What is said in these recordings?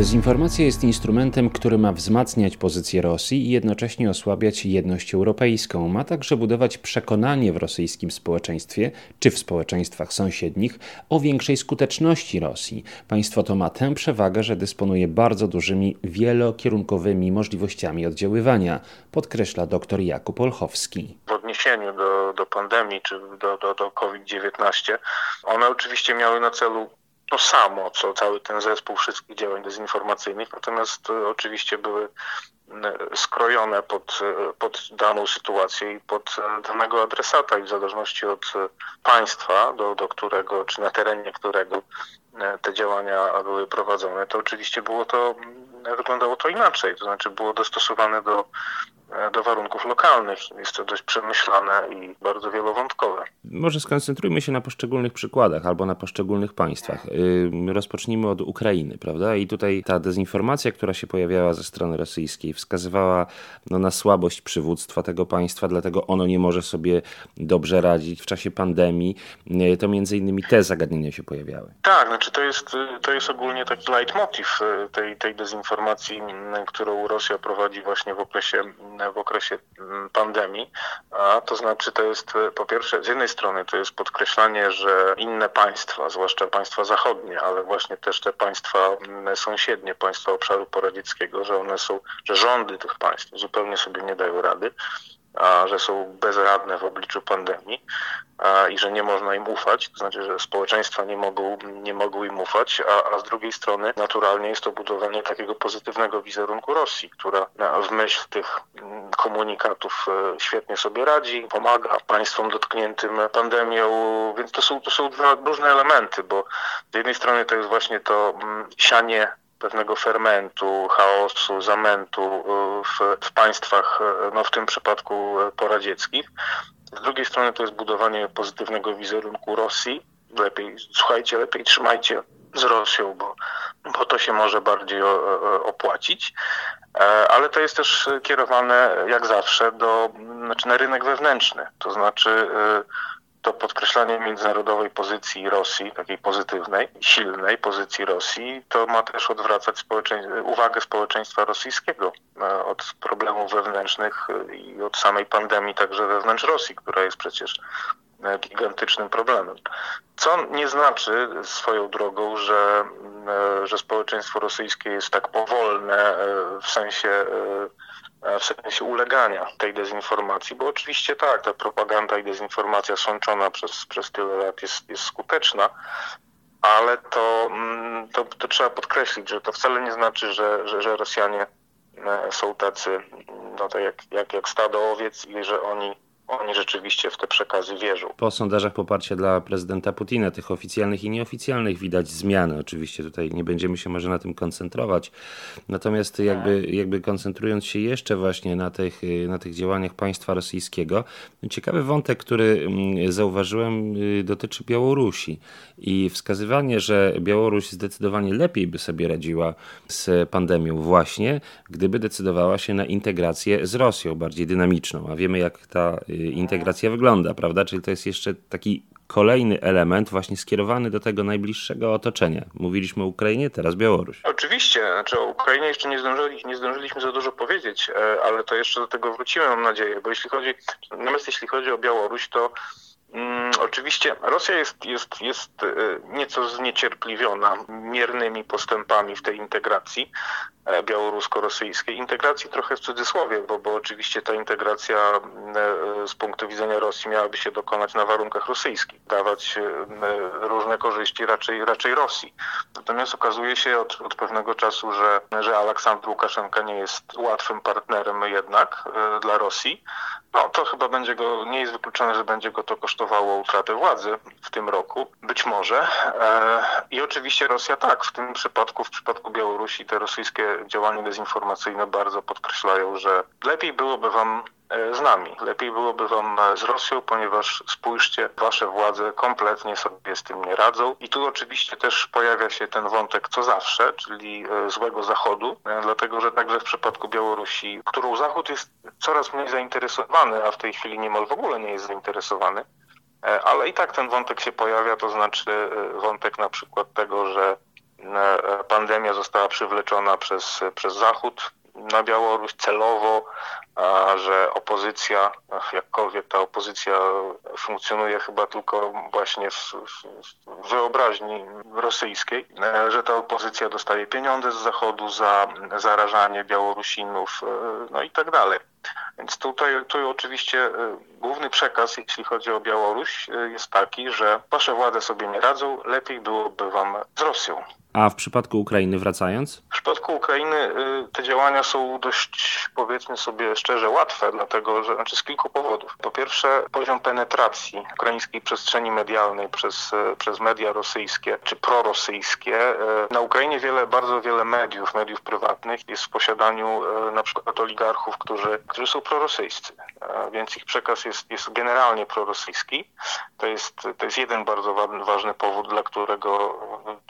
Dezinformacja jest instrumentem, który ma wzmacniać pozycję Rosji i jednocześnie osłabiać jedność europejską. Ma także budować przekonanie w rosyjskim społeczeństwie czy w społeczeństwach sąsiednich o większej skuteczności Rosji. Państwo to ma tę przewagę, że dysponuje bardzo dużymi, wielokierunkowymi możliwościami oddziaływania, podkreśla dr Jakub Olchowski. W odniesieniu do, do pandemii czy do, do, do COVID-19, one oczywiście miały na celu to samo, co cały ten zespół wszystkich działań dezinformacyjnych, natomiast e, oczywiście były skrojone pod, e, pod daną sytuację i pod e, danego adresata i w zależności od państwa, do, do którego, czy na terenie którego te działania były prowadzone, to oczywiście było to, wyglądało to inaczej, to znaczy było dostosowane do do warunków lokalnych. Jest to dość przemyślane i bardzo wielowątkowe. Może skoncentrujmy się na poszczególnych przykładach albo na poszczególnych państwach. Rozpocznijmy od Ukrainy, prawda? I tutaj ta dezinformacja, która się pojawiała ze strony rosyjskiej, wskazywała no, na słabość przywództwa tego państwa, dlatego ono nie może sobie dobrze radzić w czasie pandemii. E, to między innymi te zagadnienia się pojawiały. Tak, znaczy to jest, to jest ogólnie taki leitmotiv e, tej, tej dezinformacji, którą Rosja prowadzi właśnie w okresie w okresie mm, pandemii. A to znaczy, to jest e, po pierwsze, z jednej strony to jest podkreślanie, że inne państwa, zwłaszcza państwa zachodnie, ale właśnie też te państwa mm, sąsiednie, państwa obszaru poradzieckiego, że one są, że rządy tych państw zupełnie sobie nie dają rady a, że są bezradne w obliczu pandemii a, i że nie można im ufać, to znaczy, że społeczeństwa nie mogą, nie mogą im ufać, a, a z drugiej strony naturalnie jest to budowanie takiego pozytywnego wizerunku Rosji, która w myśl tych komunikatów e, świetnie sobie radzi, pomaga państwom dotkniętym pandemią, więc to są, to są dwa różne elementy, bo z jednej strony to jest właśnie to mm, sianie pewnego fermentu, chaosu, zamętu y, w, w państwach, y, no w tym przypadku poradzieckich. Z drugiej strony to jest budowanie pozytywnego wizerunku Rosji. Lepiej, słuchajcie, lepiej trzymajcie z Rosją, bo, bo to się może bardziej opłacić. E, ale to jest też kierowane, jak zawsze, do, znaczy na rynek wewnętrzny. To znaczy to podkreślanie międzynarodowej pozycji Rosji, takiej pozytywnej, silnej pozycji Rosji, to ma też odwracać uwagę społeczeństwa rosyjskiego e, od problemów wewnętrznych i od samej pandemii także wewnątrz Rosji, która jest przecież e, gigantycznym problemem. Co nie znaczy swoją drogą, że, e, że społeczeństwo rosyjskie jest tak powolne w sensie E, w sensie ulegania tej dezinformacji, bo oczywiście tak, ta propaganda i dezinformacja sączona przez, przez tyle lat jest, jest skuteczna, ale to, mm, to, to, trzeba podkreślić, że to wcale nie znaczy, że, że, że Rosjanie e, są tacy, no tak jak, jak, jak stado owiec i że oni oni rzeczywiście w te przekazy wierzą. Po sondażach poparcia dla prezydenta Putina, tych oficjalnych i nieoficjalnych, widać zmiany. Oczywiście tutaj nie będziemy się może na tym koncentrować. Natomiast jakby, jakby koncentrując się jeszcze właśnie na tych, na tych działaniach państwa rosyjskiego, ciekawy wątek, który mm, zauważyłem, y, dotyczy Białorusi i wskazywanie, że Białoruś zdecydowanie lepiej by sobie radziła z pandemią właśnie, gdyby decydowała się na integrację z Rosją, bardziej dynamiczną. A wiemy, jak ta y, integracja wygląda, prawda? Czyli to jest jeszcze taki kolejny element właśnie skierowany do tego najbliższego otoczenia. Mówiliśmy o Ukrainie, teraz Białoruś. Oczywiście, znaczy o Ukrainie jeszcze nie, zdążyli, nie zdążyliśmy za dużo powiedzieć, e, ale to jeszcze do tego wrócimy, mam nadzieję, bo jeśli chodzi, natomiast jeśli chodzi o Białoruś, to oczywiście Rosja jest, jest, jest e, nieco zniecierpliwiona miernymi postępami w tej integracji e, białorusko-rosyjskiej. Integracji trochę w cudzysłowie, bo, bo oczywiście ta integracja e, z punktu widzenia Rosji miałaby się dokonać na warunkach rosyjskich, dawać różne korzyści raczej, raczej Rosji. Natomiast okazuje się od, od pewnego czasu, że, że Aleksandr Łukaszenka nie jest łatwym partnerem jednak dla Rosji. No to chyba będzie go, nie jest wykluczone, że będzie go to kosztowało utratę władzy w tym roku, być może. E, I oczywiście Rosja tak, w tym przypadku, w przypadku Białorusi te rosyjskie działania dezinformacyjne bardzo podkreślają, że lepiej byłoby wam z nami. Lepiej byłoby wam z Rosją, ponieważ spójrzcie, wasze władze kompletnie sobie z tym nie radzą. I tu oczywiście też pojawia się ten wątek co zawsze, czyli e, złego Zachodu, dlatego że także w przypadku Białorusi, którą Zachód jest coraz mniej zainteresowany, a w tej chwili niemal w ogóle nie jest zainteresowany, ale i tak ten wątek się pojawia, to znaczy wątek na przykład tego, że pandemia została przywleczona przez, przez Zachód na Białoruś celowo, że opozycja, jakkolwiek ta opozycja funkcjonuje chyba tylko właśnie w, wyobraźni rosyjskiej, że ta opozycja dostaje pieniądze z Zachodu za zarażanie Białorusinów, no i tak dalej. Więc tutaj, tutaj oczywiście główny przekaz, jeśli chodzi o Białoruś, jest taki, że wasze władze sobie nie radzą, lepiej byłoby wam z Rosją. A w przypadku Ukrainy wracając? W przypadku Ukrainy te działania są dość, powiedzmy sobie szczerze, łatwe, dlatego że, znaczy z kilku powodów. Po pierwsze, poziom penetracji ukraińskiej przestrzeni medialnej przez, przez media rosyjskie czy prorosyjskie. Na Ukrainie wiele, bardzo wiele mediów, mediów prywatnych jest w posiadaniu na przykład oligarchów, którzy, którzy są prorosyjscy, więc ich przekaz jest, jest generalnie prorosyjski. To jest, to jest jeden bardzo ważny powód, dla którego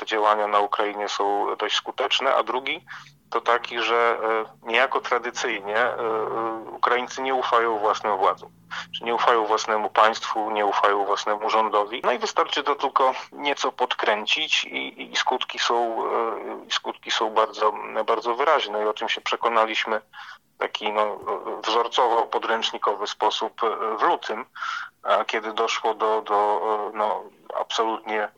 te działania na Ukrainie są dość skuteczne, a drugi to taki, że niejako tradycyjnie Ukraińcy nie ufają własnym władzom, czy nie ufają własnemu państwu, nie ufają własnemu rządowi. No i wystarczy to tylko nieco podkręcić i, i skutki są, i skutki są bardzo, bardzo wyraźne i o czym się przekonaliśmy taki no, wzorcowo podręcznikowy sposób w lutym, kiedy doszło do, do no, absolutnie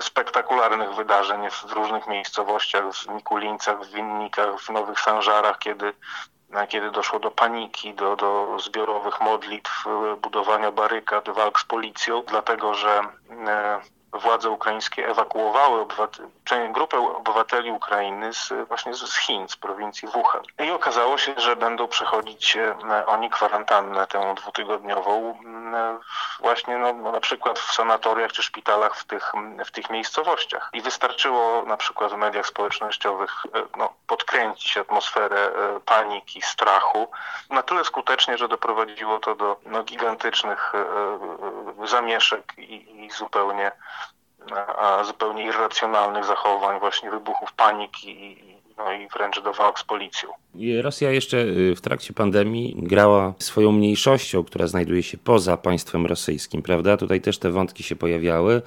spektakularnych wydarzeń w różnych miejscowościach, w Mikulińcach, w Winnikach, w Nowych Sanżarach, kiedy, kiedy doszło do paniki, do, do zbiorowych modlitw, budowania barykad, walk z policją, dlatego że władze ukraińskie ewakuowały grupę obywateli Ukrainy z, właśnie z Chin, z prowincji Wuhan. I okazało się, że będą przechodzić oni kwarantannę tę dwutygodniową właśnie no, na przykład w sanatoriach czy szpitalach w tych, w tych miejscowościach. I wystarczyło na przykład w mediach społecznościowych no, podkręcić atmosferę paniki, strachu na tyle skutecznie, że doprowadziło to do no, gigantycznych zamieszek i, i zupełnie zupełnie irracjonalnych zachowań, właśnie wybuchów paniki no i wręcz do walk z policją. Rosja jeszcze y, w trakcie pandemii grała swoją mniejszością, która znajduje się poza państwem rosyjskim, prawda? Tutaj też te wątki się pojawiały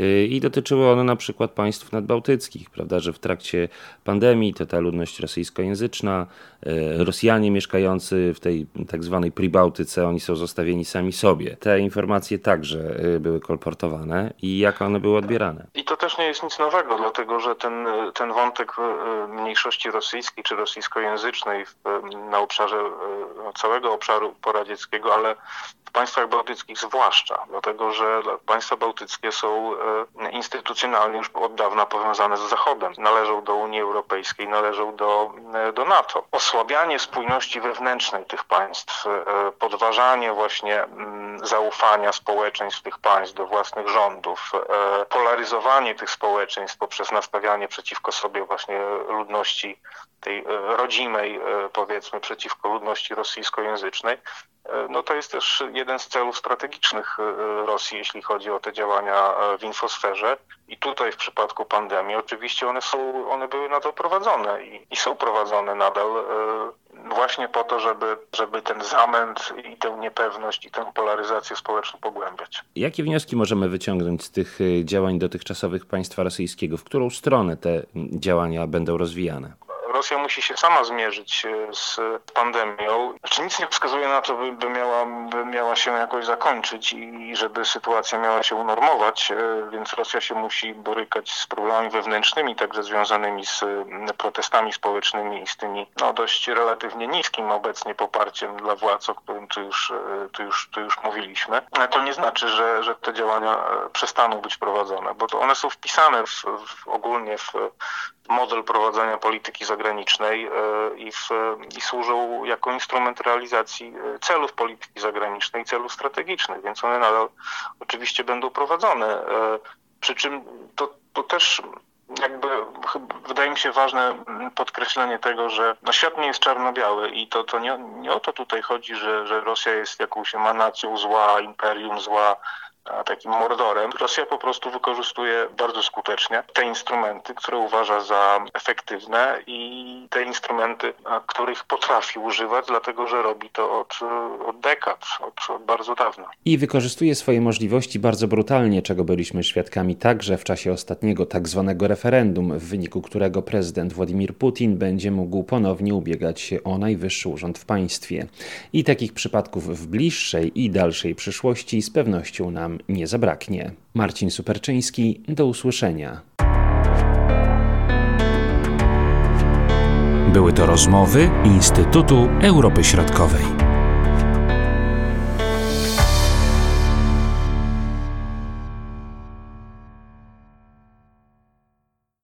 y, i dotyczyły one na przykład państw nadbałtyckich, prawda? Że w trakcie pandemii to ta ludność rosyjskojęzyczna, y, Rosjanie mieszkający w tej tak zwanej Pribałtyce, oni są zostawieni sami sobie. Te informacje także były kolportowane i jak one były odbierane? I to też nie jest nic nowego, dlatego że ten, ten wątek mniejszości rosyjskiej czy rosyjskojęzycznej na obszarze e, całego obszaru poradzieckiego, ale w państwach bałtyckich zwłaszcza, dlatego że państwa bałtyckie są e, instytucjonalnie już od dawna powiązane z Zachodem. Należą do Unii Europejskiej, należą do, e, do NATO. Osłabianie spójności wewnętrznej tych państw, podważanie właśnie mm, zaufania społeczeństw tych państw do własnych rządów, polaryzowanie tych społeczeństw poprzez nastawianie przeciwko sobie właśnie ludności tej rodzimej, powiedzmy, przeciwko ludności rosyjskojęzycznej, no to jest też jeden z celów strategicznych Rosji, jeśli chodzi o te działania w infosferze. I tutaj w przypadku pandemii oczywiście one są, one były na to prowadzone i, i są prowadzone nadal właśnie po to, żeby, żeby ten zamęt i tę niepewność i tę polaryzację społeczną pogłębiać. Jakie wnioski możemy wyciągnąć z tych działań dotychczasowych państwa rosyjskiego? W którą stronę te działania będą rozwijane? Rosja musi się sama zmierzyć e, z pandemią. Znaczy nic nie wskazuje na to, by, by, miała, by miała się jakoś zakończyć i żeby sytuacja miała się unormować, e, więc Rosja się musi borykać z problemami wewnętrznymi, także związanymi z protestami społecznymi i z tymi no, dość relatywnie niskim obecnie poparciem dla władz, o którym tu już, e, tu już, tu już mówiliśmy. To nie znaczy, że, że te działania przestaną być prowadzone, bo to one są wpisane w, w ogólnie w model prowadzenia polityki zagranicznej e, i, w, i służą jako instrument realizacji e, celów polityki zagranicznej, celów strategicznych, więc one nadal oczywiście będą prowadzone. E, przy czym to, to też jakby wydaje mi się ważne podkreślenie tego, że no świat nie jest czarno-biały i to, to nie, nie o to tutaj chodzi, że, że Rosja jest jakąś emanacją zła, imperium zła, takim mordorem. Rosja po prostu wykorzystuje bardzo skutecznie te instrumenty, które uważa za efektywne i te instrumenty, których potrafi używać, dlatego że robi to od, od dekad, od, od bardzo dawna. I wykorzystuje swoje możliwości bardzo brutalnie, czego byliśmy świadkami także w czasie ostatniego tak zwanego referendum, w wyniku którego prezydent Władimir Putin będzie mógł ponownie ubiegać się o najwyższy urząd w państwie. I takich przypadków w bliższej i dalszej przyszłości z pewnością nam nie zabraknie. Marcin Superczyński, do usłyszenia. Były to rozmowy Instytutu Europy Środkowej.